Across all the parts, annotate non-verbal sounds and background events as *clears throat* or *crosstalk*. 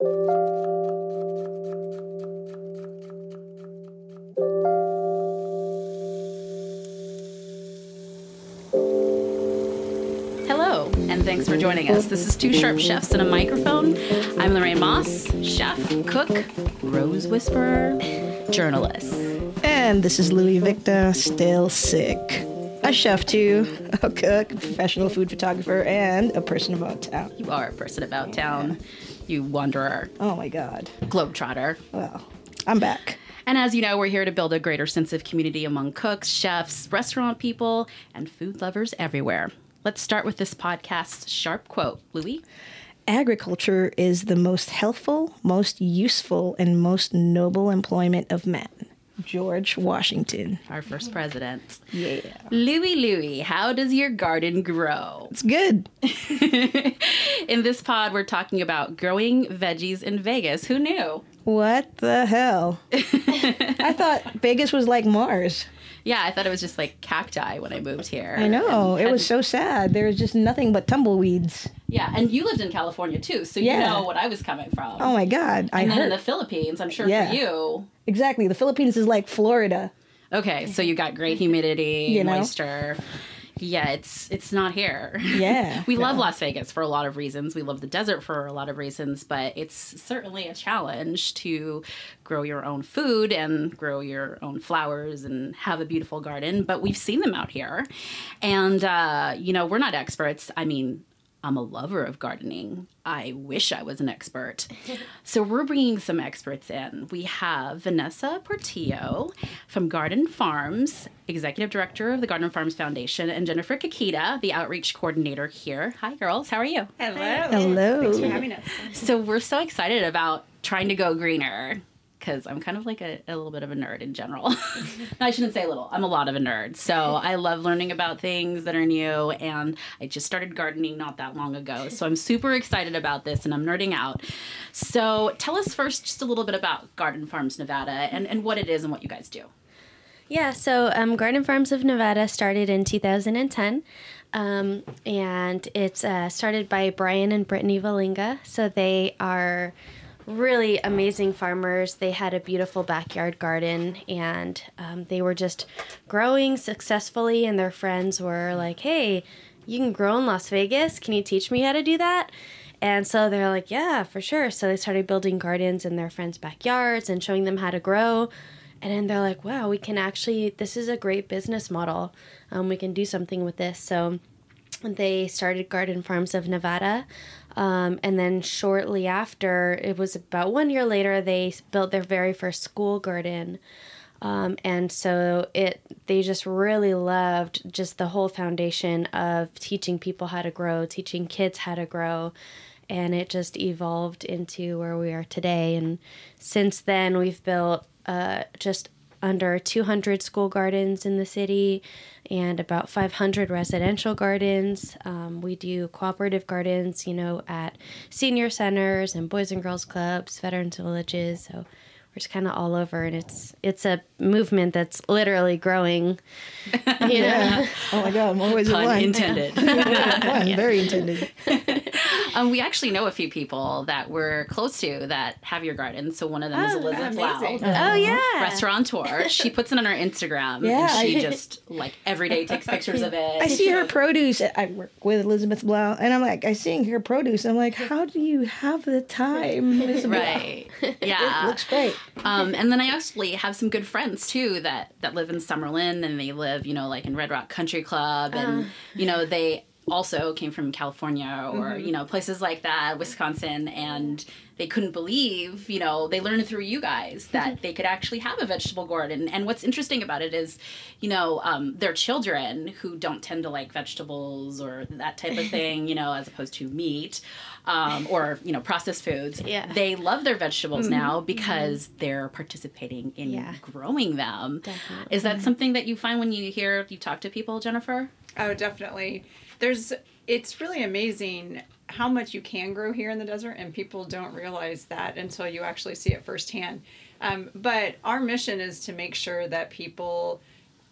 Hello, and thanks for joining us. This is Two Sharp Chefs and a Microphone. I'm Lorraine Moss, chef, cook, rose whisperer, journalist. And this is Louis Victor, still sick. A chef too, a cook, professional food photographer, and a person about town. You are a person about town, you wanderer, Oh my god. globetrotter. Well, I'm back. And as you know, we're here to build a greater sense of community among cooks, chefs, restaurant people, and food lovers everywhere. Let's start with this podcast's sharp quote. Louis? Agriculture is the most healthful, most useful, and most noble employment of man. George Washington. Our first president. Yeah. Louis, Louis, how does your garden grow? It's good. *laughs* In this pod, we're talking about growing veggies in Vegas. Who knew? What the hell? *laughs* I thought Vegas was like Mars. Yeah, I thought it was just like cacti when I moved here. I know. And It was so sad. There was just nothing but tumbleweeds. Yeah, and you lived in California too, so you know what I was coming from. Oh my god. I and then in the Philippines, I'm sure Yeah. for you. exactly. The Philippines is like Florida. Okay, so you got great humidity, You know? moisture. Yeah, it's it's not here. Yeah. *laughs* we love Las Vegas for a lot of reasons. We love the desert for a lot of reasons, but it's certainly a challenge to grow your own food and grow your own flowers and have a beautiful garden. But we've seen them out here, and uh, you know we're not experts. I mean. I'm a lover of gardening. I wish I was an expert. So we're bringing some experts in. We have Vanessa Portillo from Garden Farms, executive director of the Garden Farms Foundation, and Jennifer Kakita, the outreach coordinator here. Hi, girls. How are you? Hello. Hello. Thanks for having us. So we're so excited about trying to go greener because I'm kind of like a, a little bit of a nerd in general. *laughs* I shouldn't say a little. I'm a lot of a nerd. So *laughs* I love learning about things that are new, and I just started gardening not that long ago. *laughs* So I'm super excited about this, and I'm nerding out. So tell us first just a little bit about Garden Farms Nevada and, and what it is and what you guys do. Yeah, so um, Garden Farms of Nevada started in 2010. Um, and it's uh, started by Brian and Brittany Valinga. So they are really amazing farmers. They had a beautiful backyard garden and um, they were just growing successfully. And their friends were like, hey, you can grow in Las Vegas. Can you teach me how to do that? And so they're like, yeah, for sure. So they started building gardens in their friends' backyards and showing them how to grow. And then they're like, wow, we can actually, this is a great business model. Um, we can do something with this. So they started Garden Farms of Nevada. Um, and then shortly after, it was about one year later, they built their very first school garden. Um, and so it they just really loved just the whole foundation of teaching people how to grow, teaching kids how to grow, and it just evolved into where we are today. And since then, we've built uh, just under 200 school gardens in the city and about 500 residential gardens. Um, we do cooperative gardens, you know, at senior centers and boys and girls clubs, veterans villages. So we're just kind of all over, and it's it's a movement that's literally growing. *laughs* You know? Oh my god, more ways than Pun one. intended. *laughs* One, very intended. *laughs* um, we actually know a few people that we're close to that have your garden. So one of them is Oh, Elizabeth amazing. Blau. Oh yeah, restaurateur. She puts it on her Instagram Yeah, and she just like every day takes pictures of it. I see her produce. I work with Elizabeth Blau, and I'm like, I see her produce. I'm like, how do you have the time, Elizabeth? Right. *laughs* Yeah. It looks great. Um, and then I actually have some good friends too that that live in Summerlin and they live, you know, like in Red Rock Country Club and you know, they also came from California or, you know, places like that, Wisconsin and they couldn't believe, you know, they learned through you guys that they could actually have a vegetable garden. And what's interesting about it is, you know, um, their children who don't tend to like vegetables or that type of thing, you know, as opposed to meat um, or, you know, processed foods. *laughs* Yeah. They love their vegetables now because they're participating in Yeah. growing them. Definitely. Is that something that you find when you hear, you talk to people, Jennifer? Oh, definitely. There's it's really amazing how much you can grow here in the desert, and people don't realize that until you actually see it firsthand. Um, but our mission is to make sure that people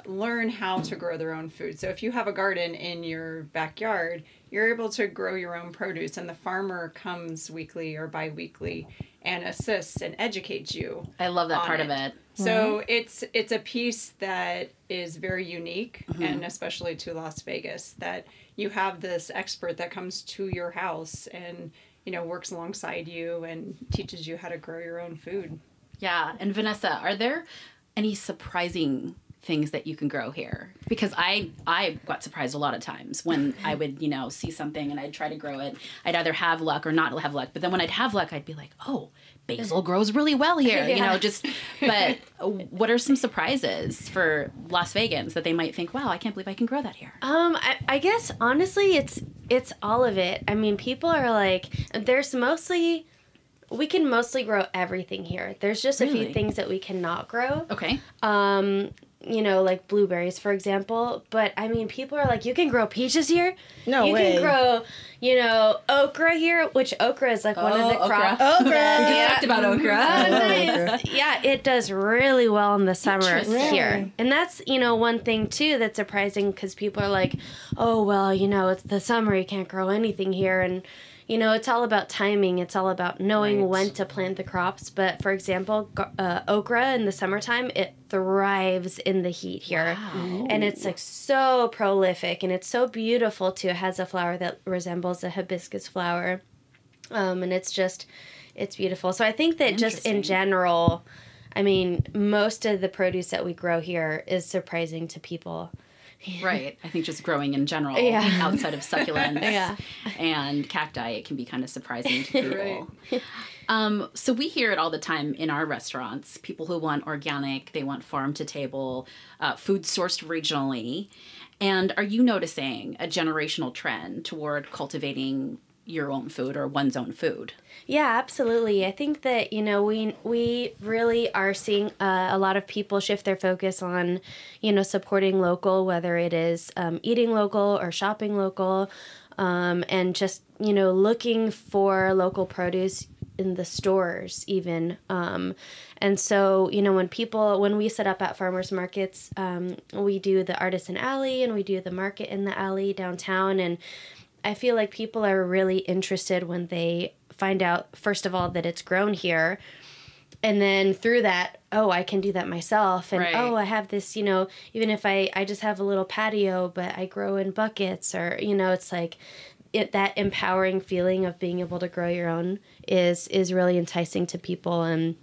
learn how to grow their own food. So if you have a garden in your backyard, you're able to grow your own produce, and the farmer comes weekly or bi weekly and assists and educates you. I love that on part of it. So it's it's a piece that is very unique, Mm-hmm. and especially to Las Vegas, that you have this expert that comes to your house and you know works alongside you and teaches you how to grow your own food. Yeah. And Vanessa, are there any surprising things that you can grow here? Because I I got surprised a lot of times when I would, you know, see something and I'd try to grow it. I'd either have luck or not have luck. But then when I'd have luck, I'd be like, "Oh, basil grows really well here." You know, *laughs* just but what are some surprises for Las Vegans that they might think, "Wow, I can't believe I can grow that here." Um, I, I guess honestly, it's it's all of it. I mean, people are like, there's mostly, we can mostly grow everything here. There's just a few things that we cannot grow. Okay. Um, you know, like blueberries, for example. But I mean, people are like, you can grow peaches here. No you way. can grow, you know, okra here, which okra is like one of Oh, the okra. crops. Okra. that- We just talked about okra. Oh, *laughs* Oh, nice. yeah, it does really well in the summer here. And that's, you know, one thing too that's surprising because people are like, oh, well, you know, it's the summer, you can't grow anything here. And, you know, it's all about timing. It's all about knowing Right. when to plant the crops. But for example, uh, okra in the summertime, it thrives in the heat here. Wow. And it's like so prolific and it's so beautiful too. It has a flower that resembles a hibiscus flower. Um, and it's just, it's beautiful. So I think that just in general, I mean, most of the produce that we grow here is surprising to people. Right. I think just growing in general, Yeah. *laughs* outside of succulents Yeah. and cacti, it can be kind of surprising to *laughs* people. Right. Um, so we hear it all the time in our restaurants. People who want organic, they want farm to table, uh, food sourced regionally. And are you noticing a generational trend toward cultivating your own food or one's own food? Yeah, absolutely. I think that you know we we really are seeing uh, a lot of people shift their focus on you know supporting local, whether it is um, eating local or shopping local, um, and just you know looking for local produce in the stores even. Um, and so you know when people when we set up at farmers markets, um, we do the artisan alley and we do the market in the alley downtown and. I feel like people are really interested when they find out, first of all, that it's grown here. And then through that, oh, I can do that myself. And Right. oh, I have this, you know, even if I, I just have a little patio, but I grow in buckets, or, you know, it's like it, that empowering feeling of being able to grow your own is is really enticing to people. And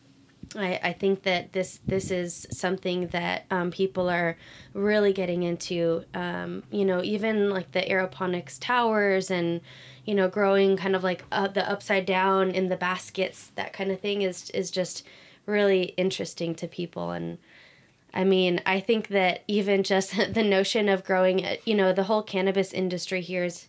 I, I think that this this is something that um, people are really getting into. Um, you know, even like the aeroponics towers and you know growing kind of like uh, the upside down in the baskets, that kind of thing is is just really interesting to people. And I mean, I think that even just *laughs* the notion of growing, uh, you know, the whole cannabis industry here is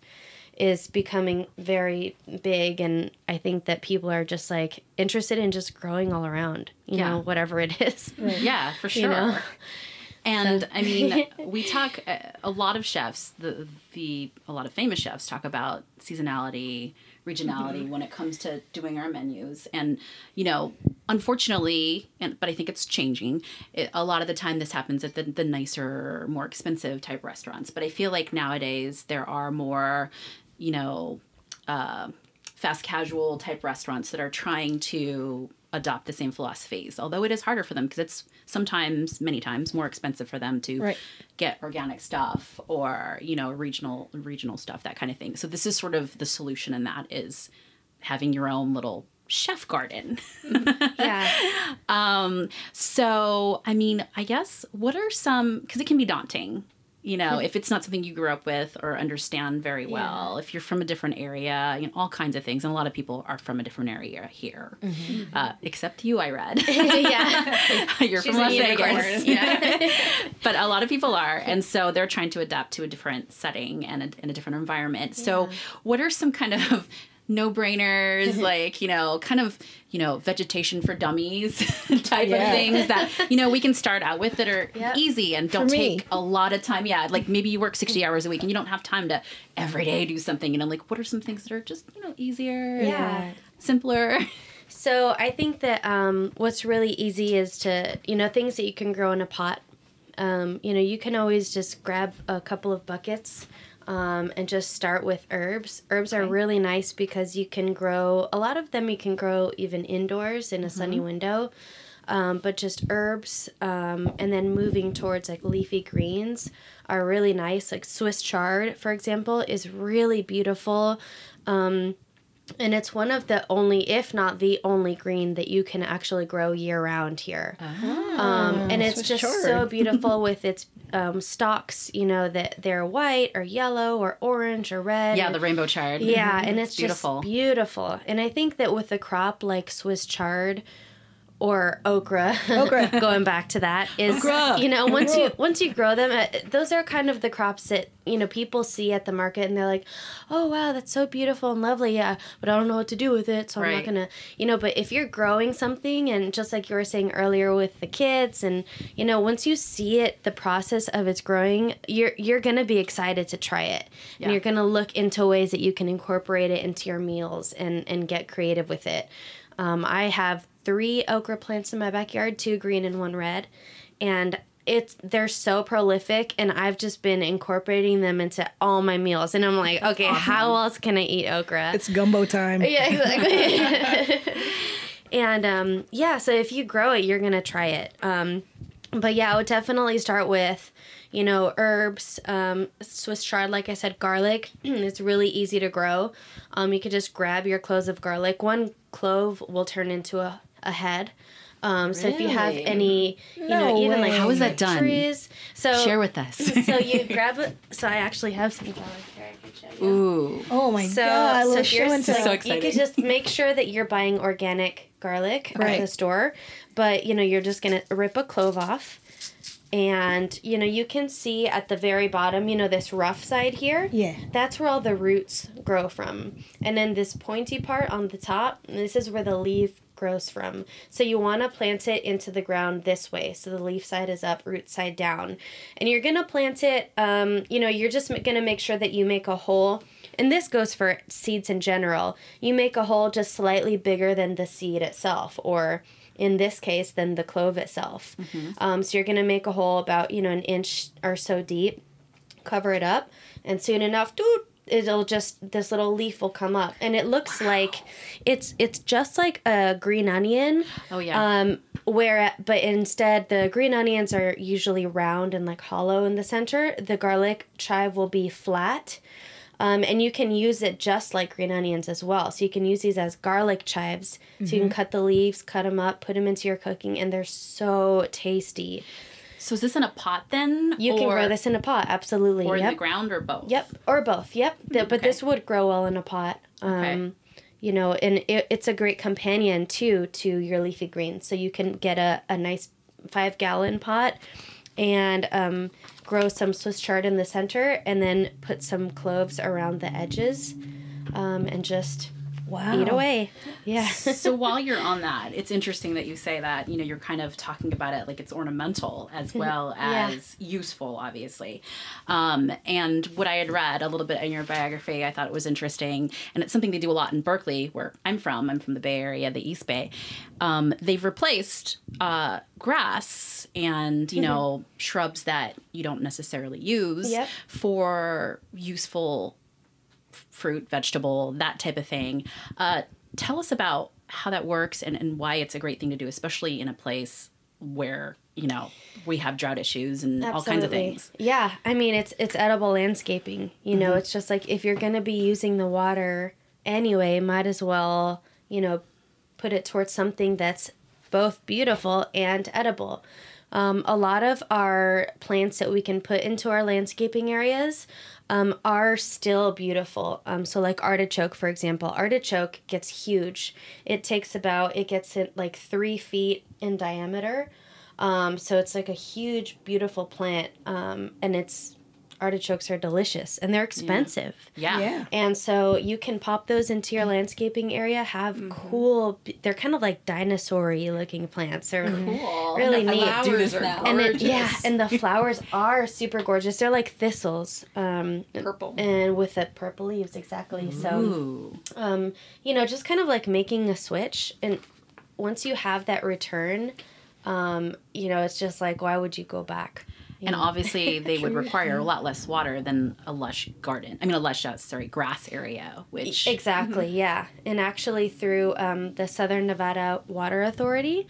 is becoming very big and I think that people are just like interested in just growing all around, you Yeah. know, whatever it *laughs* is. Yeah, for sure. You know? And I mean, *laughs* we talk uh, a lot of chefs, the the a lot of famous chefs talk about seasonality, regionality when it comes to doing our menus. And you know, unfortunately, and but I think it's changing. It, a lot of the time, this happens at the the nicer, more expensive type restaurants. But I feel like nowadays there are more, you know. Uh, fast casual type restaurants that are trying to adopt the same philosophies although it is harder for them because it's sometimes many times more expensive for them to Right. get organic stuff or you know regional regional stuff that kind of thing so this is sort of the solution and that is having your own little chef garden *laughs* yeah. *laughs* um so i mean i guess what are some because it can be daunting you know if it's not something you grew up with or understand very well if you're from a different area you know all kinds of things. And a lot of people are from a different area here uh, except you i read. *laughs* Yeah. *laughs* you're She's from las vegas. *laughs* yeah. But a lot of people are. And so they're trying to adapt to a different setting and a, and a different environment. So what are some kind of no brainers *laughs* like you know kind of you know vegetation for dummies *laughs* type Yeah. of things that *laughs* you know we can start out with that are Yep. easy and don't take a lot of time yeah like maybe you work 60 hours a week and you don't have time to every day do something you know like what are some things that are just you know easier Yeah. simpler So I think that um, what's really easy is to, you know, things that you can grow in a pot. Um, you know, you can always just grab a couple of buckets um, and just start with herbs. Herbs are really nice because you can grow a lot of them. You can grow even indoors in a sunny window. Um, but just herbs, um, and then moving towards like leafy greens are really nice. Like Swiss chard, for example, is really beautiful. Um, and it's one of the only, if not the only green that you can actually grow year round here. um, and it's Swiss just chard. so *laughs* beautiful with its um, stalks, you know, that they're white or yellow or orange or red. Yeah, the rainbow chard. yeah, and it's beautiful. just beautiful. And I think that with a crop like Swiss chard or okra, Okra. *laughs* going back to that is Okra. you know once you once you grow them, uh, those are kind of the crops that you know people see at the market and they're like, oh wow, that's so beautiful and lovely, yeah, but I don't know what to do with it, so I'm not gonna, you know. But if you're growing something, and just like you were saying earlier with the kids, and you know, once you see it, the process of its growing, you're you're gonna be excited to try it, Yeah. and you're gonna look into ways that you can incorporate it into your meals and and get creative with it. Um, I have three okra plants in my backyard, two green and one red, and it's they're so prolific, and I've just been incorporating them into all my meals. And I'm like, okay, how else can I eat okra? It's gumbo time. yeah, exactly. *laughs* and um, yeah, so if you grow it, you're gonna try it. Um, but yeah, I would definitely start with, you know, herbs, um, Swiss chard, like I said, garlic. *clears throat* it's really easy to grow. Um, you could just grab your cloves of garlic. One clove will turn into a, a head. Um, so if you have any, you know, No even like way. How is that done? trees. So Share with us. *laughs* so you *laughs* grab it. So I actually have some garlic here. I can show you. Ooh. Oh my So, god! I so love if you're show so, tell. So you exciting. could just make sure that you're buying organic garlic at Right. the store, but you know you're just gonna rip a clove off, and you know you can see at the very bottom, you know this rough side here. Yeah. That's where all the roots grow from, and then this pointy part on the top, this is where the leaf grows from. So you want to plant it into the ground this way. So the leaf side is up, root side down. And you're going to plant it, um, you know, you're just going to make sure that you make a hole. And this goes for seeds in general. You make a hole just slightly bigger than the seed itself, or in this case, than the clove itself. Um, so you're going to make a hole about, you know, an inch or so deep cover it up, and soon enough, doot, it'll just this little leaf will come up, and it looks like it's it's just like a green onion. Oh yeah. Um, where but instead the green onions are usually round and like hollow in the center. The garlic chive will be flat. Um, and you can use it just like green onions as well. So you can use these as garlic chives. So you can cut the leaves, cut them up, put them into your cooking, and they're so tasty. So is this in a pot then? You can grow this in a pot, absolutely. or in the ground or both? Yep, or both. Yep, Th- but this would grow well in a pot. Um, Okay. You know, and it, it's a great companion too to your leafy greens. So you can get a, a nice five gallon pot and um, grow some Swiss chard in the center, and then put some cloves around the edges, um, and just Wow. eat away. Yeah. so *laughs* while you're on that, it's interesting that you say that, you know, you're kind of talking about it like it's ornamental as *laughs* well Yeah. as useful, obviously. Um, and what I had read a little bit in your biography, I thought it was interesting. And it's something they do a lot in Berkeley, where I'm from. I'm from the Bay Area, the East Bay. Um, they've replaced uh, grass and, you know, shrubs that you don't necessarily use Yep. for useful fruit, vegetable, that type of thing. Uh, tell us about how that works and, and why it's a great thing to do, especially in a place where, you know, we have drought issues and all kinds of things. Yeah, I mean it's it's edible landscaping. You know, it's just like if you're gonna be using the water anyway, might as well you know put it towards something that's both beautiful and edible. Um, a lot of our plants that we can put into our landscaping areas um, are still beautiful. Um, so, like artichoke, for example, artichoke gets huge. It takes about, it gets it like three feet in diameter. Um, so, it's like a huge, beautiful plant. Um, and it's, artichokes are delicious and they're expensive. Yeah. Yeah. And so you can pop those into your landscaping area, have cool, they're kind of like dinosaur looking plants. They're Cool. really I neat. love to do this Flowers are now. and it, yeah, and the *laughs* flowers are super gorgeous. They're like thistles, um, Purple. and with the purple leaves, exactly. So, um, you know, just kind of like making a switch, and once you have that return, um, you know, it's just like, why would you go back? And obviously, *laughs* they would require a lot less water than a lush garden. I mean, a lush, uh, sorry, grass area, which Exactly, yeah. And actually, through um, the Southern Nevada Water Authority,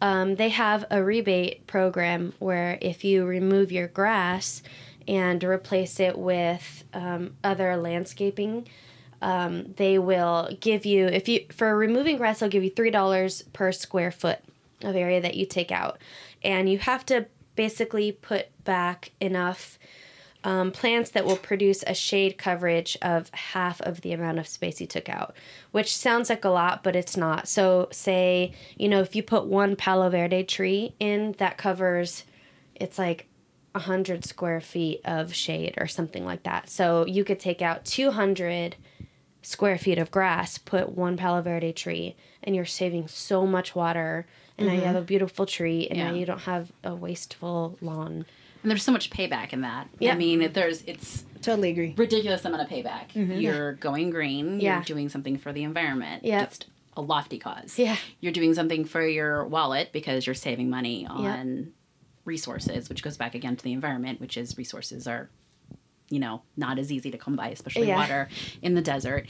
um, they have a rebate program where if you remove your grass and replace it with um, other landscaping, um, they will give you if you for removing grass they'll give you three dollars per square foot of area that you take out and you have to basically put back enough um, plants that will produce a shade coverage of half of the amount of space you took out, which sounds like a lot, but it's not. So, say, you know, if you put one Palo Verde tree in, that covers, it's like 100 square feet of shade or something like that. So, you could take out 200 square feet of grass, put one Palo Verde tree, and you're saving so much water. And now you have a beautiful tree, and now Mm-hmm. You don't have a wasteful lawn. and there's so much payback in that. Yeah. I mean, if there's it's Totally agree. ridiculous amount of payback. You're going green. Mm-hmm. Yeah. You're doing something for the environment. Yep. Just a lofty cause. Yeah. You're doing something for your wallet because you're saving money on resources, which goes back again to the environment, which is resources are, you know, not as easy to come by, especially Yeah. water in the desert.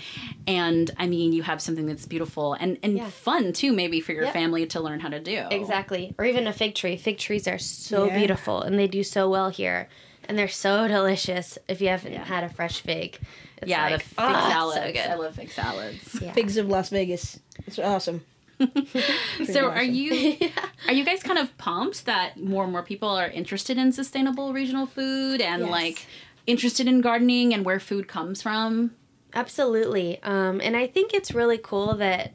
And I mean, you have something that's beautiful and, and Yeah. fun too, maybe for your Yep. family to learn how to do. Exactly. Or even a fig tree. Fig trees are so Yeah. beautiful and they do so well here. And they're so delicious if you haven't Yeah. had a fresh fig. It's Yeah, like, the fig oh, salads. So good. I love fig salads. Yeah. Figs of Las Vegas. It's awesome. *laughs* So are awesome. you *laughs* are you guys kind of pumped that more and more people are interested in sustainable regional food and Yes. like interested in gardening and where food comes from? Absolutely. Um, and I think it's really cool that,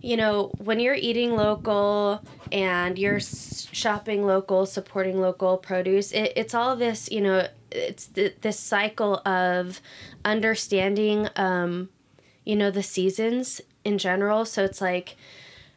you know, when you're eating local and you're shopping local, supporting local produce, it, it's all this, you know, it's th- this cycle of understanding, um, you know, the seasons in general. So it's like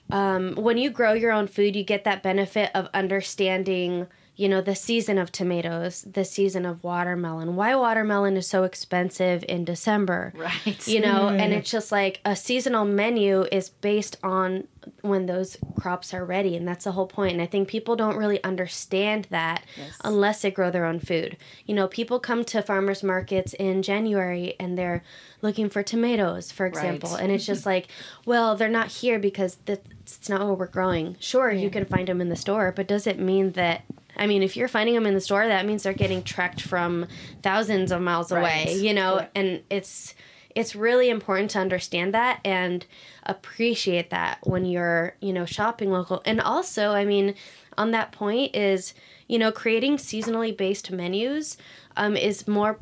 um, when you grow your own food, you get that benefit of understanding, you know, the season of tomatoes, the season of watermelon, why watermelon is so expensive in December. Right. You know, and mm. it's just like a seasonal menu is based on when those crops are ready. And that's the whole point. And I think people don't really understand that Yes. unless they grow their own food. You know, people come to farmers markets in January and they're looking for tomatoes, for example. Right. And it's just *laughs* like, well, they're not here because that's not what we're growing. Sure, you can find them in the store, but does it mean that? I mean, if you're finding them in the store, that means they're getting trekked from thousands of miles away, you know, Correct. and it's it's really important to understand that and appreciate that when you're, you know, shopping local. And also, I mean, on that point is, you know, creating seasonally based menus um, is more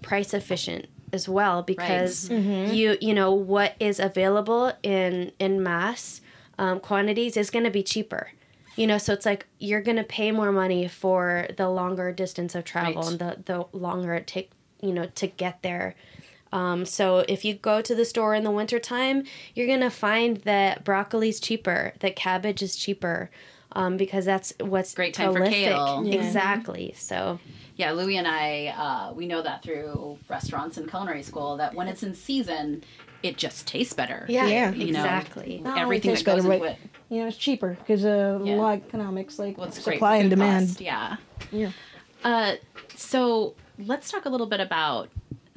price efficient as well because you you know what is available in in mass um, quantities is going to be cheaper you know so it's like you're going to pay more money for the longer distance of travel Right. and the the longer it take you know to get there um, so if you go to the store in the wintertime you're going to find that broccoli's cheaper that cabbage is cheaper um, because that's what's Great time for kale. Yeah. exactly so Yeah, Louie and I, uh, we know that through restaurants and culinary school that when it's in season, it just tastes better. yeah, Yeah. You know, exactly Not Everything that tastes goes better, into it. You know, it's cheaper because of Yeah. law of economics, like Well, supply and demand. cost, Yeah. Yeah. Uh, so let's talk a little bit about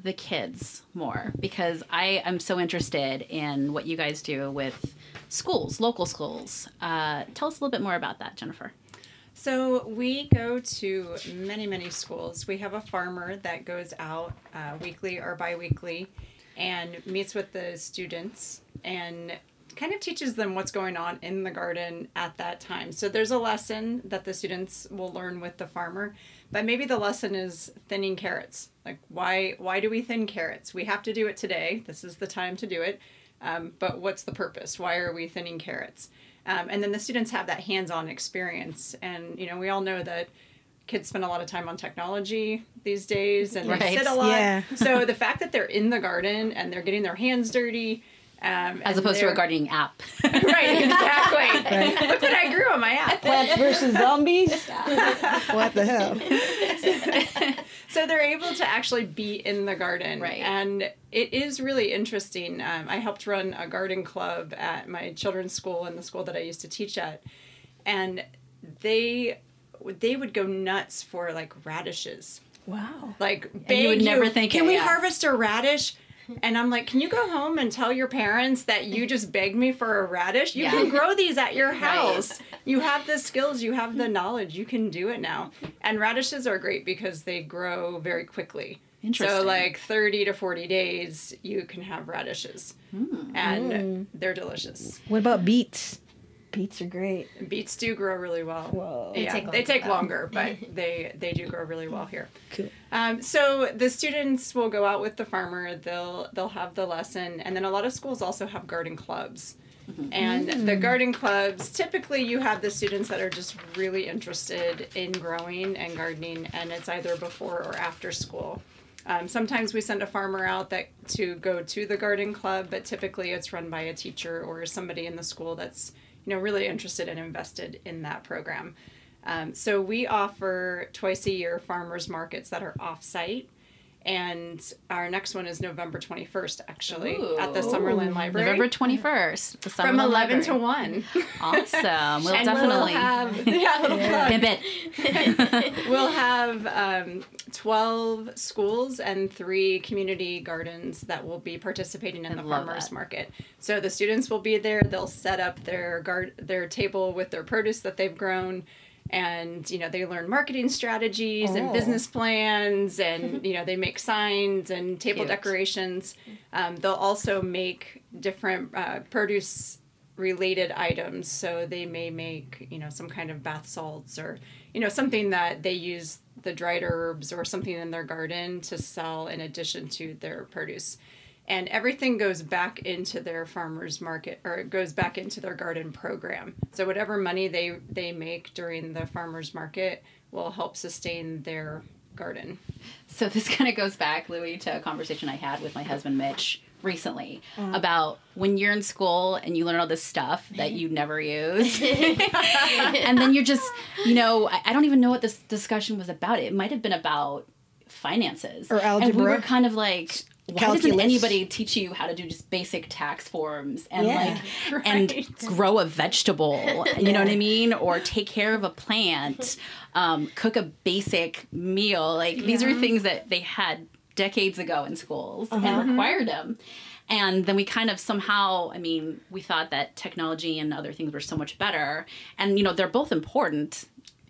the kids more because I am so interested in what you guys do with schools, local schools. Uh, tell us a little bit more about that, Jennifer. So we go to many, many schools. We have a farmer that goes out uh, weekly or biweekly and meets with the students and kind of teaches them what's going on in the garden at that time. So there's a lesson that the students will learn with the farmer, but maybe the lesson is thinning carrots. Like why why do we thin carrots? We have to do it today. This is the time to do it. Um, but what's the purpose? Why are we thinning carrots? Um, and then the students have that hands-on experience, and you know we all know that kids spend a lot of time on technology these days, and they sit a lot. Yeah. so the fact that they're in the garden and they're getting their hands dirty, um, As and opposed to a gardening app. *laughs* right? Exactly. *laughs* Look what I grew on my app. Plants versus zombies. what the hell? so they're able to actually be in the garden Right. and it is really interesting um, i helped run a garden club at my children's school and the school that i used to teach at and they they would go nuts for like radishes. Wow. Like you would never think Can it, we yeah. harvest a radish? And I'm like, can you go home and tell your parents that you just begged me for a radish? You Yeah. can grow these at your *laughs* house. You have the skills, you have the knowledge, you can do it now. And radishes are great because they grow very quickly. Interesting. So like 30 to 40 days, you can have radishes, Hmm. and they're delicious. What about beets? Beets are great. Beets do grow really well. Whoa. yeah, take they take longer, longer, *laughs* but they they do grow really well here. Cool. Um, so the students will go out with the farmer. They'll they'll have the lesson, and then a lot of schools also have garden clubs. And the garden clubs, typically you have the students that are just really interested in growing and gardening, and it's either before or after school. Um, sometimes we send a farmer out that to go to the garden club, but typically it's run by a teacher or somebody in the school that's you know really interested and invested in that program. Um, so we offer twice a year farmers markets that are off site. And our next one is November 21st, actually, at the Summerlin Library. November 21st. The from Summerlin 11 to 1. Awesome. We'll and definitely. We'll have, *laughs* yeah, little plug. Pimp it. *laughs* We'll have um, 12 schools and three community gardens that will be participating in the farmers that. market. So the students will be there. They'll set up their guard their table with their produce that they've grown. And you know they learn marketing strategies and Oh. business plans, and *laughs* you know they make signs and table Cute. decorations. Um, they'll also make different uh, produce related items so they may make you know some kind of bath salts or you know something that they use the dried herbs or something in their garden to sell in addition to their produce and everything goes back into their farmers market or it goes back into their garden program so whatever money they they make during the farmers market will help sustain their garden So this *laughs* kind of goes back, louie to a conversation I had with my husband Mitch recently Mm. about when you're in school and you learn all this stuff that you never use, *laughs* and then you're just, you know, I, I don't even know what this discussion was about. It might have been about finances Or algebra. and we were kind of like. Why doesn't anybody teach you how to do just basic tax forms and Yeah. like *laughs* and grow a vegetable? You know what I mean? Or take care of a plant, um, cook a basic meal. Like these are things that they had decades ago in schools and required them. And then we kind of somehow, I mean, we thought that technology and other things were so much better. And, you know, they're both important,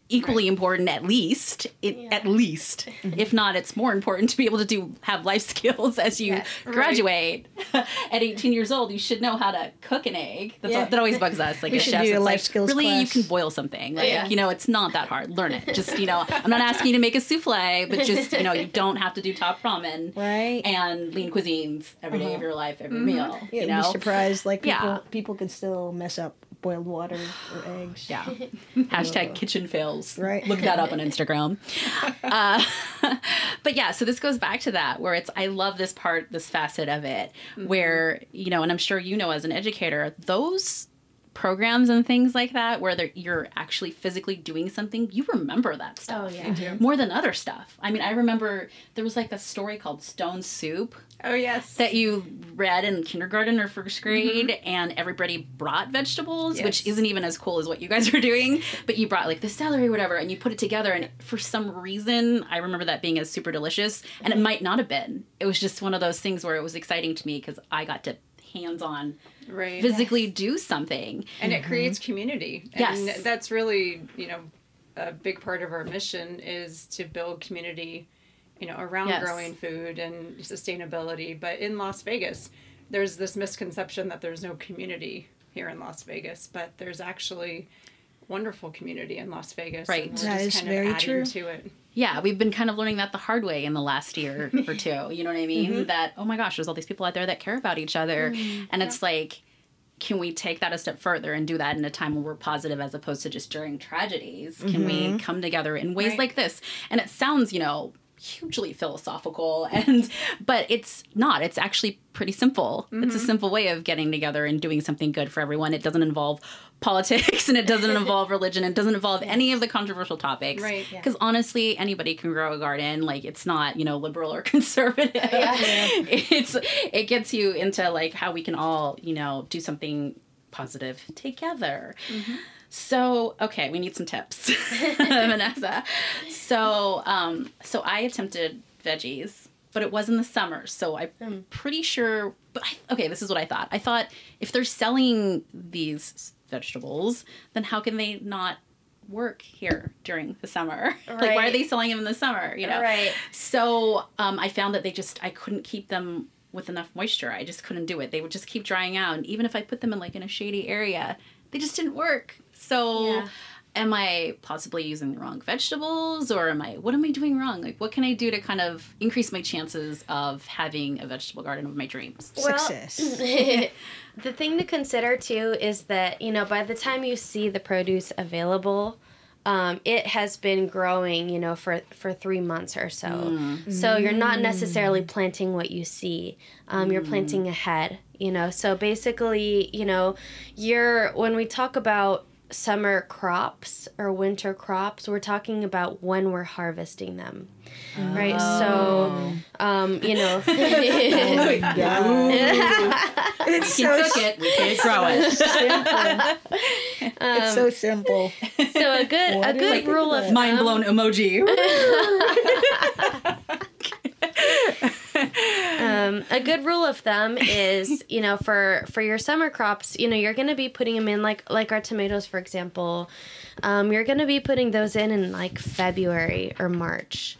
equally important at least, it, at least. If not, it's more important to be able to do have life *laughs* skills as you Yeah. graduate. *laughs* at 18 years old, you should know how to cook an egg. That's Yeah. that always bugs us. *laughs* Like We as should do a it's life like, skills really, you can boil something. Like, Yeah. you know, it's not that hard. Learn it. Just, you know, I'm not asking you to make a souffle, but just, you know, you don't have to do top ramen Right. and lean cuisines every day of your life, every Mm-hmm. meal. Yeah, you be know? surprised. Like people, Yeah. people can still mess up boiled water or eggs. Yeah. *laughs* Hashtag kitchen fails. Right. Look that up on *laughs* Instagram. Uh, *laughs* but yeah, so this goes back to that where it's, I love this part, this facet of it, Mm-hmm. where, you know, and I'm sure you know as an educator, those programs and things like that where you're actually physically doing something you remember that oh, stuff Oh, yeah. more than other stuff. I mean i remember there was like a story called stone soup oh yes. that you read in kindergarten or first mm-hmm. grade and everybody brought vegetables which isn't even as cool as what you guys *laughs* are doing but you brought like the celery whatever and you put it together and for some reason i remember that being as super delicious and it mm-hmm. might not have been. It was just one of those things where it was exciting to me because i got to hands-on right physically do something and it mm-hmm. creates community and Yes. that's really you know a big part of our mission is to build community you know around Yes. growing food and sustainability but in las vegas there's this misconception that there's no community here in las vegas but there's actually wonderful community in las vegas Right. and we're That just is kind very of adding true. to it yeah, we've been kind of learning that the hard way in the last year or two. You know what I mean? Mm-hmm. That, oh my gosh, there's all these people out there that care about each other. Mm-hmm. and it's like, can we take that a step further and do that in a time when we're positive as opposed to just during tragedies? Can we mm-hmm. come together in ways Right. like this? And it sounds, you know, hugely philosophical *laughs* and but it's not. It's actually pretty simple. It's a mm-hmm. simple way of getting together and doing something good for everyone. It doesn't involve *laughs* politics and it doesn't involve *laughs* religion. It doesn't involve any of the controversial topics. Right. Yeah. because honestly anybody can grow a garden. Like it's not you know liberal or conservative. Yeah. it's it gets you into like how we can all you know do something positive together. Mm-hmm. So, okay, we need some tips, *laughs* *laughs* Vanessa. So, um, so I attempted veggies, but it was in the summer. So I'm pretty sure. But I, okay, this is what I thought. I thought if they're selling these vegetables, then how can they not work here during the summer? *laughs* like, why are they selling them in the summer? You know, Right. so um, I found that they just I couldn't keep them with enough moisture. I just couldn't do it. They would just keep drying out, and even if I put them in like in a shady area, they just didn't work. So. Yeah. Am I possibly using the wrong vegetables or am I what am I doing wrong? Like what can I do to kind of increase my chances of having a vegetable garden of my dreams? Well, Success. *laughs* *laughs* the thing to consider too is that you know by the time you see the produce available um, it has been growing you know for for three months or so so you're not necessarily planting what you see um, you're planting ahead you know so basically you know you're when we talk about summer crops or winter crops we're talking about when we're harvesting them right so um, you know *laughs* It's We so can cook it, we can grow it. simple. it's so simple. so a good What a good it? rule of Mind blown emoji. *laughs* *laughs* um, a good rule of thumb is *laughs* you know for for your summer crops you know you're going to be putting them in like like our tomatoes for example. Um, you're going to be putting those in in like february or march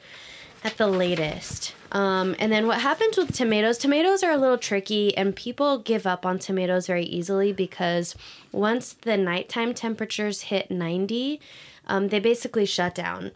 at the latest. Um, and then what happens with tomatoes tomatoes are a little tricky and people give up on tomatoes very easily because once the nighttime temperatures hit 90 um, they basically shut down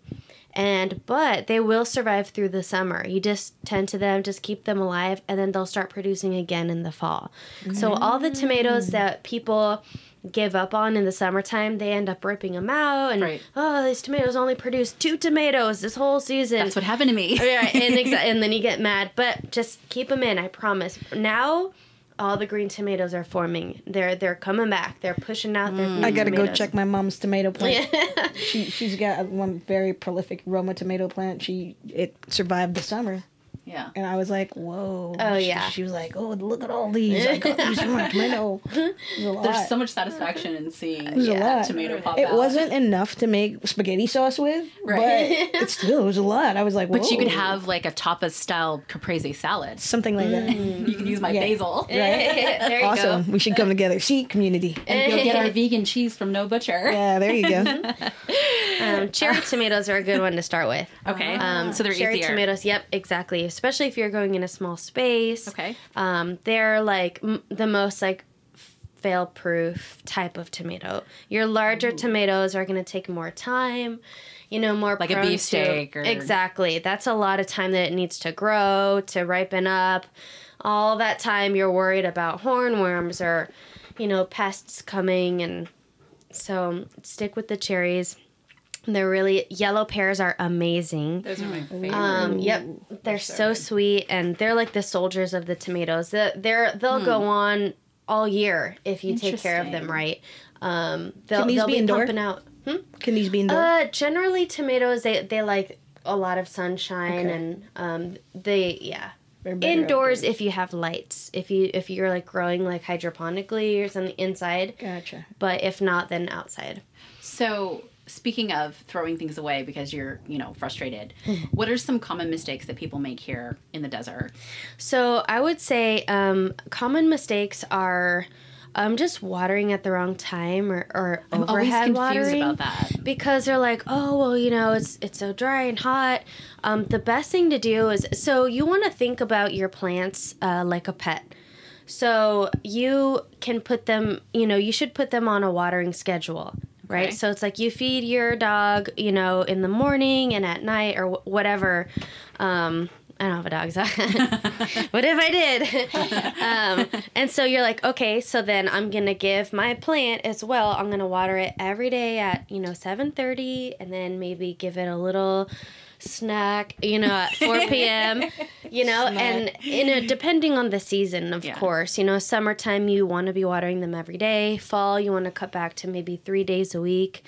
and but they will survive through the summer you just tend to them just keep them alive and then they'll start producing again in the fall so all the tomatoes mm. that people give up on in the summertime they end up ripping them out and Right. oh these tomatoes only produced two tomatoes this whole season That's what happened to me. yeah, and *laughs* exa- and then you get mad. But just keep them in. I promise. Now, all the green tomatoes are forming. They're they're coming back. They're pushing out their. Mm. Green I gotta go check my mom's tomato plant. *laughs* she she's got one very prolific Roma tomato plant. She it survived the summer, Yeah. and I was like, whoa. Oh, She- yeah. She, was like, oh look at all these. I got these from my tomato. It was a lot. There's so much satisfaction in seeing it was a yeah, lot. tomato pop up. it out. wasn't enough to make spaghetti sauce with, Right. but it *laughs* still it was a lot. I was like, But you could have like a tapas style caprese salad. something like that. You can use my Yeah. basil. *laughs* there you Awesome. We should come together. See, community. And go get our vegan cheese from No Butcher. Yeah, there you go. go. *laughs* Um, cherry tomatoes are a good one to start with. Okay. Um, so they're cherry easier. tomatoes. Yep, exactly. Especially if you're going in a small space. Okay. Um, they're like m- the most like fail proof type of tomato. Your larger tomatoes are going to take more time, you know, more Like a beefsteak or- Exactly. That's a lot of time that it needs to grow, to ripen up. All that time you're worried about hornworms or, you know, pests coming and so stick with the cherries. They're really yellow pears are amazing. Those are my favorite. Um, yep, they're so so sweet, and they're like the soldiers of the tomatoes. They're, they're they'll go on all year if you take care of them right. Um, they'll, these they'll be be indoor? pumping out. Hmm? Can these be indoor? Uh, generally tomatoes they they like a lot of sunshine Okay. and um they yeah indoors outdoors. if you have lights if you if you're like growing like hydroponically or something inside Gotcha. but if not then outside So speaking of throwing things away because you're, you know, frustrated, Mm-hmm. what are some common mistakes that people make here in the desert? So I would say um, common mistakes are um, just watering at the wrong time or, or I'm overhead confused watering about that. because they're like, oh well, you know, it's it's so dry and hot. Um, the best thing to do is so you want to think about your plants uh, like a pet. So you can put them, you know, you should put them on a watering schedule, right? Okay. So it's like you feed your dog, you know, in the morning and at night or wh- whatever. Um, I don't have a dog, so *laughs* what if I did? *laughs* um, and so you're like, okay, so then I'm gonna give my plant as well. I'm gonna water it every day at you know 7:30, and then maybe give it a little snack, you know, at 4 *laughs* p.m. You know, and you know, depending on the season, of Yeah. course. You know, summertime you want to be watering them every day. Fall you want to cut back to maybe three days a week.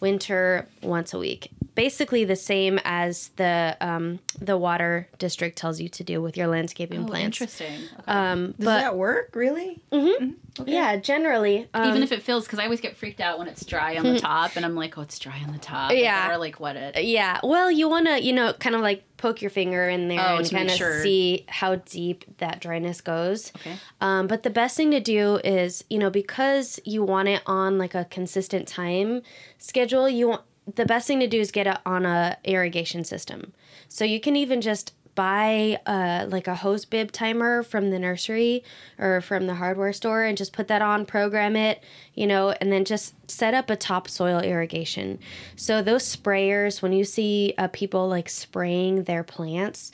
Winter once a week. Basically the same as the um, the water district tells you to do with your landscaping Oh, plants. interesting. Okay. Um, Does but that work really? Mm-hmm. yeah, generally, um, Even if it feels, because I always get freaked out when it's dry on the top, and I'm like, oh, it's dry on the top. Yeah. Or like what it. Yeah. Well, you want to, you know, kind of like poke your finger in there Oh, and kind of sure. see how deep that dryness goes. Okay. Um, but the best thing to do is, you know, because you want it on like a consistent time schedule, you want the best thing to do is get it on a irrigation system. So you can even just buy uh, like a hose bib timer from the nursery or from the hardware store and just put that on, program it, you know, and then just set up a topsoil irrigation. So those sprayers, when you see uh, people like spraying their plants,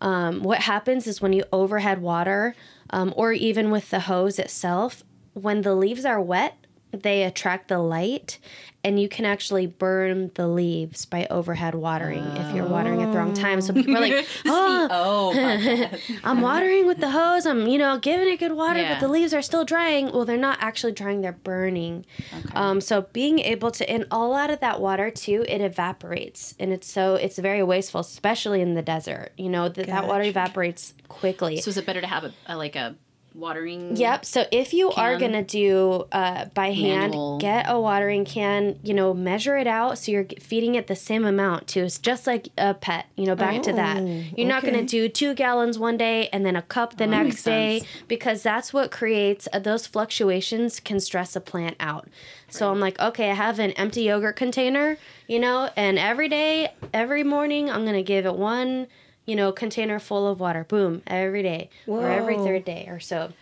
um, what happens is when you overhead water, um, or even with the hose itself, when the leaves are wet, they attract the light and you can actually burn the leaves by overhead watering if you're watering at the wrong time. So people are like, *laughs* oh, Oh. *laughs* I'm watering with the hose. I'm, you know, giving it good water, Yeah. but the leaves are still drying. Well, they're not actually drying; they're burning. Um, so being able to, and all out of that water too, it evaporates, and it's so it's very wasteful, especially in the desert. You know, that that water evaporates quickly. so is it better to have a, a like a watering? Yep. So if you are gonna do uh, by hand, Manual. get a watering can. You know, measure it out so you're feeding it the same amount too. It's just like a pet. You know, back to that. Oh, You're not gonna do two gallons one day and then a cup the that next day sense. because that's what creates uh, those fluctuations can stress a plant out. So I'm like, okay, I have an empty yogurt container, you know, and every day, every morning, I'm gonna give it one. You know, container full of water. Boom, every day or every third day or so.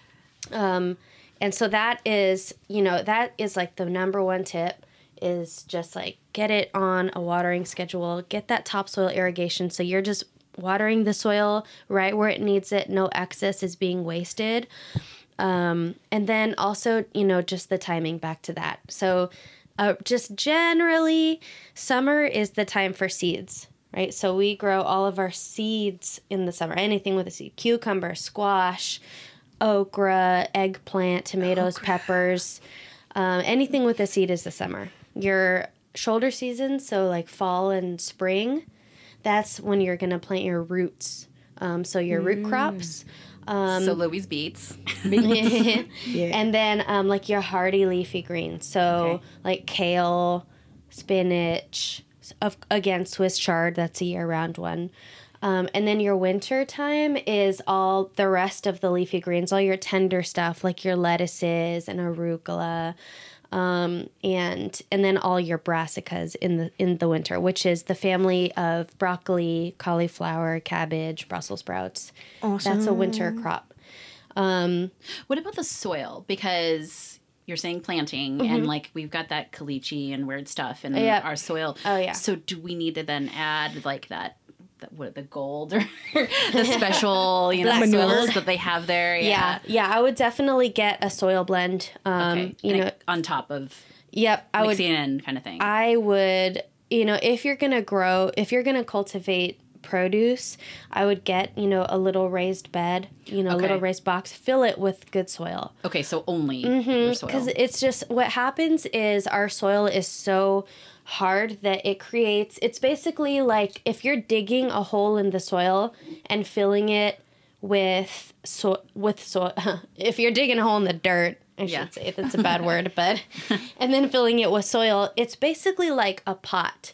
Um, and so that is, you know, that is like the number one tip is just like get it on a watering schedule, get that topsoil irrigation. So you're just watering the soil right where it needs it, no excess is being wasted. Um, and then also, you know, just the timing back to that. So, uh, just generally, summer is the time for seeds, right? So, we grow all of our seeds in the summer, anything with a seed cucumber, squash, okra, eggplant, tomatoes, peppers. Um, anything with a seed is the summer. Your shoulder season, so like fall and spring, that's when you're going to plant your roots. Um, so, your root crops. so Louise beets. *laughs* Yeah. And then um, like your hardy leafy greens. So Okay. like kale, spinach, of, again, Swiss chard, that's a year round one. Um, and then your winter time is all the rest of the leafy greens, all your tender stuff like your lettuces and arugula. Um, and and then all your brassicas in the in the winter, which is the family of broccoli, cauliflower, cabbage, Brussels sprouts. Awesome. That's a winter crop. What about the soil? Because you're saying planting, and like we've got that caliche and weird stuff in Mm-hmm. Yep. our soil. Oh, yeah. So do we need to then add like that? that what the gold or *laughs* the special *laughs* you know soils that they have there? Yeah, yeah, I would definitely get a soil blend. Um, Okay. you And know, on top of yep, I would mixing in kind of thing. I would, you know, if you're going to grow, if you're going to cultivate produce, I would get, you know, a little raised bed, you know, a little raised box, fill it with good soil. okay, so only your mm-hmm, soil. Because it's just what happens is our soil is so hard that it creates, it's basically like if you're digging a hole in the soil and filling it with so with so *laughs* if you're digging a hole in the dirt I should Yeah. say that's a bad word but *laughs* and then filling it with soil it's basically like a pot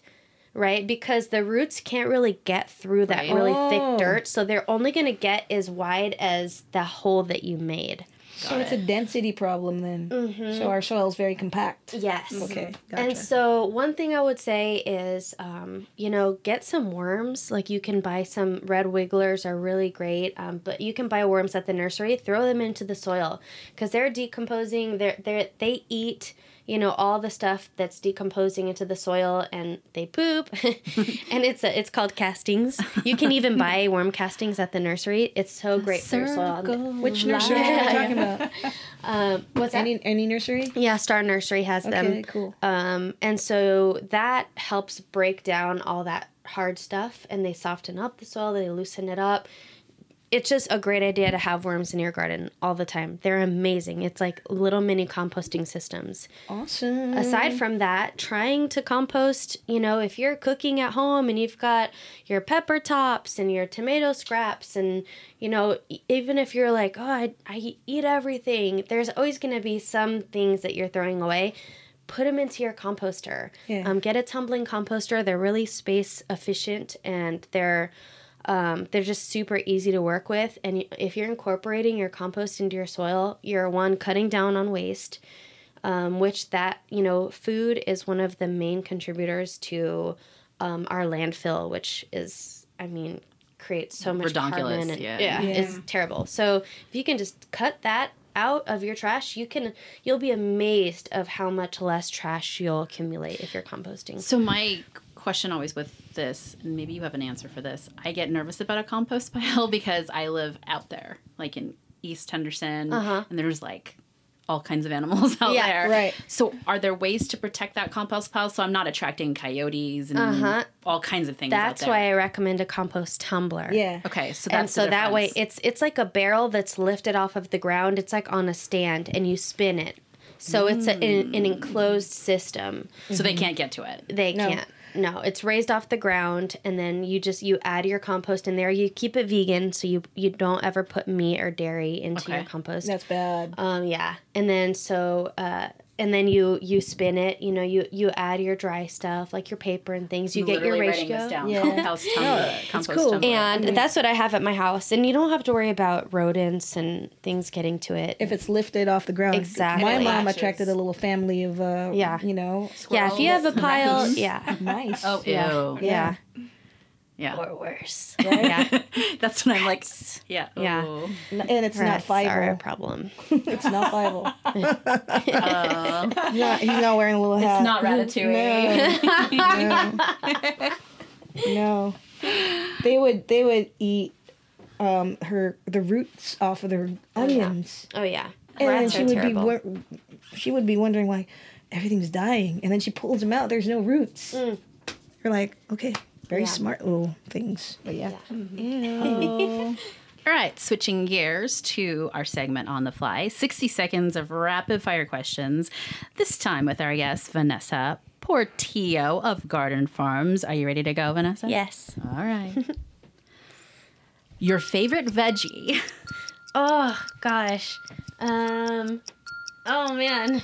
right because the roots can't really get through that Right. really Oh. thick dirt so they're only going to get as wide as the hole that you made so it's a density problem then. So our soil is very compact. yes Okay, gotcha. And so, one thing I would say is, um, you know, get some worms. Like, you can buy some red wigglers, are really great. Um, but you can buy worms at the nursery. Throw them into the soil because they're decomposing. They're they they eat. You know all the stuff that's decomposing into the soil, and they poop, *laughs* and it's a, it's called castings. You can even buy *laughs* worm castings at the nursery. It's so great for your soil. Which nursery are you talking about? *laughs* Um, what's that? Any any nursery? Yeah, Star Nursery has them. Okay, cool. Um, and so that helps break down all that hard stuff and they soften up the soil, they loosen it up. It's just a great idea to have worms in your garden all the time. They're amazing. It's like little mini composting systems. Awesome. Aside from that, trying to compost, you know, if you're cooking at home and you've got your pepper tops and your tomato scraps, and, you know, even if you're like, oh, I, I eat everything, there's always going to be some things that you're throwing away. Put them into your composter. Yeah. Um, get a tumbling composter. They're really space efficient and they're um, they're just super easy to work with. And if you're incorporating your compost into your soil, you're one cutting down on waste um, which that you know food is one of the main contributors to um, our landfill which is i mean creates so much carbon and yeah. yeah, Yeah. it's terrible so if you can just cut that out of your trash you can you'll be amazed of how much less trash you'll accumulate if you're composting So my question always with this, and maybe you have an answer for this. I get nervous about a compost *laughs* pile because I live out there, like in East Henderson, Uh-huh. and there's like all kinds of animals *laughs* out Yeah, there. right. So are there ways to protect that compost pile so I'm not attracting coyotes and Uh-huh. all kinds of things? out that's there? why i recommend a compost tumbler Yeah. Okay, so that's and the so that way it's it's like a barrel that's lifted off of the ground it's like on a stand and you spin it so it's a, an, an enclosed system so they can't get to it. they No. can't no it's raised off the ground and then you just you add your compost in there you keep it vegan so you you don't ever put meat or dairy into your compost That's bad. um yeah and then so uh and then you you spin it you know you you add your dry stuff like your paper and things you get your Literally ratio this down. Yeah. Compost tumbler. compost cool. tumbler. and that's what I have at my house. And you don't have to worry about rodents and things getting to it. If it's lifted off the ground. Exactly. My mom latches. attracted a little family of, uh, Yeah. you know, yeah, if you have a pile, yeah. nice. Oh, ew. Yeah. Yeah. Yeah. Or worse. *laughs* Right? Yeah. That's when I'm like, yeah. Yeah. ooh. And it's Rats not are a fiber. problem. *laughs* It's not fiber. Uh, He's not, he's not wearing a little hat. it's not ratatouille. No. *laughs* no. They would they would eat um her the roots off of their onions. Oh yeah. And then Rats she are would terrible. be she would be wondering why everything's dying and then she pulls them out there's no roots. Mm. You're like, okay, very Yeah. smart little things. But yeah. *laughs* All right, switching gears to our segment on the fly 60 seconds of rapid fire questions. This time with our guest, Vanessa Portillo of Garden Farms. Are you ready to go, Vanessa? yes. All right. Your favorite veggie? *laughs* Oh gosh. Um. Oh man.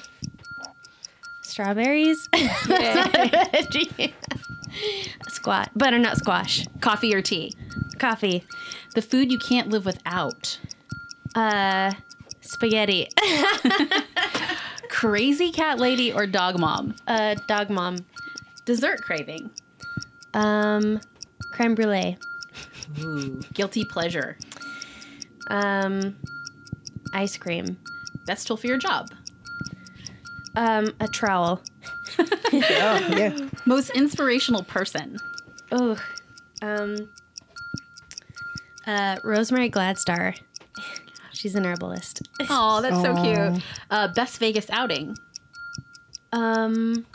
Strawberries. *laughs* Squat. Butternut squash. Coffee or tea? Coffee. The food you can't live without? Uh. Spaghetti. *laughs* Crazy cat lady or dog mom? uh. Dog mom. Dessert craving? Um. Creme brulee. Ooh. Guilty pleasure? Um. Ice cream. Best tool for your job? Um. A trowel. Oh, *laughs* yeah. Most inspirational person? Oh. Um. Uh. Rosemary Gladstar. She's an herbalist. Oh, that's so Aw. cute. Uh, best Vegas outing? Um.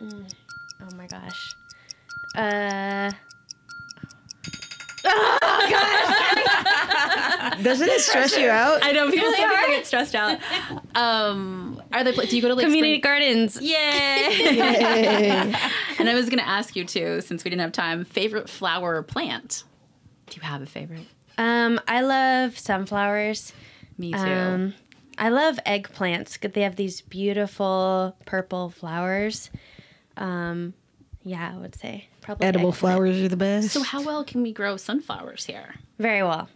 mm, Oh my gosh. Uh. *laughs* Doesn't it stress you out? I know people sometimes get stressed out. Um, are they? Do you go to like Community spring- gardens. Yay! Yay. *laughs* and I was gonna ask you too, since we didn't have time. Favorite flower or plant? Do you have a favorite? Um, I love sunflowers. Me too. Um, I love eggplants. 'cause They have these beautiful purple flowers. Um, yeah, I would say probably Edible eggplant. flowers are the best. so how well can we grow sunflowers here? Very well.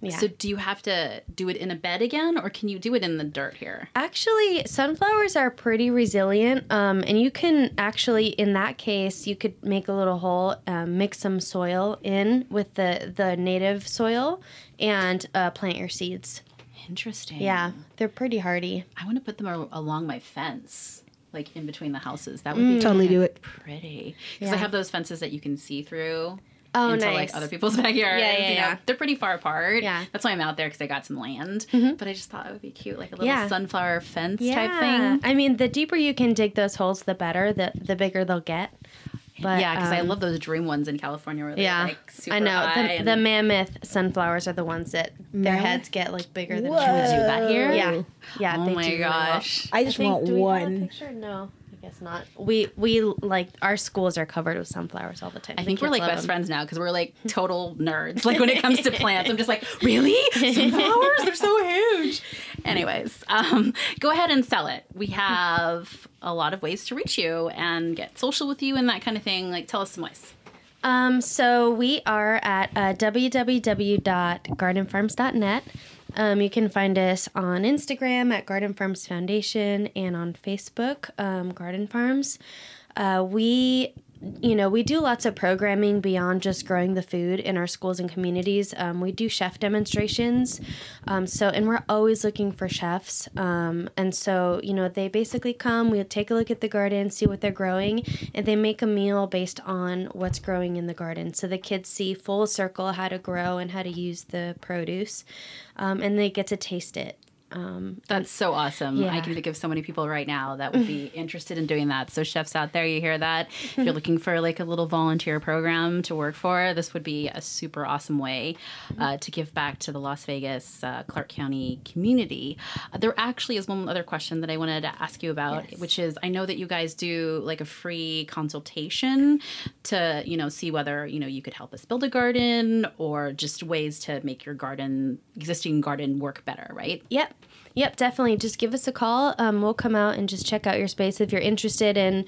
Yeah. So do you have to do it in a bed again, or can you do it in the dirt here? Actually, sunflowers are pretty resilient, um, and you can actually, in that case, you could make a little hole, um, mix some soil in with the the native soil, and uh, plant your seeds. Interesting. Yeah, they're pretty hardy. I want to put them a- along my fence, like in between the houses. That would be totally do it. pretty. Because I have those fences that you can see through. Oh, into nice. like other people's *laughs* backyards. Yeah, yeah, you know. yeah. They're pretty far apart. Yeah. That's why I'm out there because I got some land. But I just thought it would be cute, like a little Yeah. sunflower fence yeah. type thing. I mean, the deeper you can dig those holes, the better. The the bigger they'll get. But yeah, because I um, love those dream ones in California. Where they're Yeah, like super I know. high The, and- the mammoth sunflowers are the ones that their Mammoth? heads get like bigger than. Whoa. Can we do that here? Yeah, yeah. Oh they my do really well. gosh. I just think- want do we have a one. picture? No, I guess not. We we like our schools are covered with sunflowers all the time. I think we're like best them. friends now because we're like total nerds. Like when it comes to plants, I'm just like, *laughs* really? Sunflowers? They're so huge. Anyways, um, go ahead and sell it. We have a lot of ways to reach you and get social with you and that kind of thing. Like, tell us some ways. Um, so we are at uh, www.gardenfarms.net. Um, you can find us on Instagram at Garden Farms Foundation and on Facebook, um, Garden Farms. Uh, we you know, we do lots of programming beyond just growing the food in our schools and communities. Um, we do chef demonstrations. Um, so, and we're always looking for chefs. Um, and so, you know, they basically come, we take a look at the garden, see what they're growing, and they make a meal based on what's growing in the garden. So the kids see full circle how to grow and how to use the produce, um, and they get to taste it. Um, That's so awesome. I can think of so many people right now that would be *laughs* interested in doing that. So chefs out there, you hear that? If you're looking for like a little volunteer program to work for, this would be a super awesome way uh, to give back to the Las Vegas uh, Clark County community. Uh, there actually is one other question that I wanted to ask you about, Yes. which is I know that you guys do like a free consultation to you know see whether you know you could help us build a garden or just ways to make your garden existing garden work better, right? Yep. Yep, definitely. Just give us a call. Um, we'll come out and just check out your space if you're interested in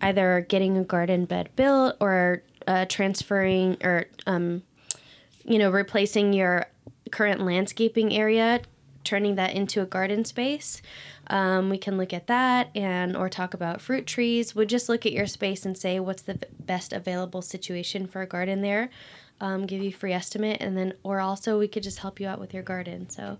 either getting a garden bed built or uh, transferring or, um, you know, replacing your current landscaping area, turning that into a garden space. Um, we can look at that and or talk about fruit trees. We'll just look at your space and say what's the best available situation for a garden there. Um, give you free estimate and then or also we could just help you out with your garden. So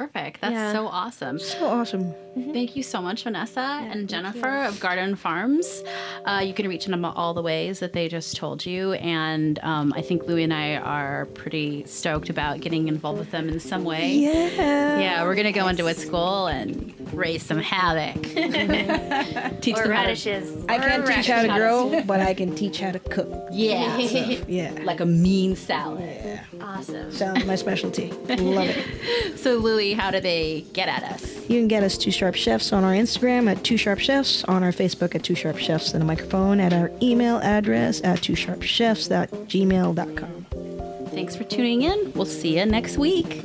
Perfect. That's Yeah. so awesome. So awesome. Thank you so much, Vanessa and Jennifer of Garden Farms. Uh, you can reach them all the ways that they just told you. And um, I think Louie and I are pretty stoked about getting involved with them in some way. Yeah. Yeah, we're going to go into a school and raise some havoc. *laughs* Teach or them how to- radishes. I can't teach how to grow, but I can teach how to cook. Yeah. *laughs* Yeah. like a mean salad. yeah. Awesome. Sounds my specialty. Love it. *laughs* So, Louie, how do they get at us? You can get us Two Sharp Chefs on our Instagram at Two Sharp Chefs, on our Facebook at Two Sharp Chefs and a microphone, at our email address at Two Sharp Chefs at gmail.com. Thanks for tuning in. We'll see you next week.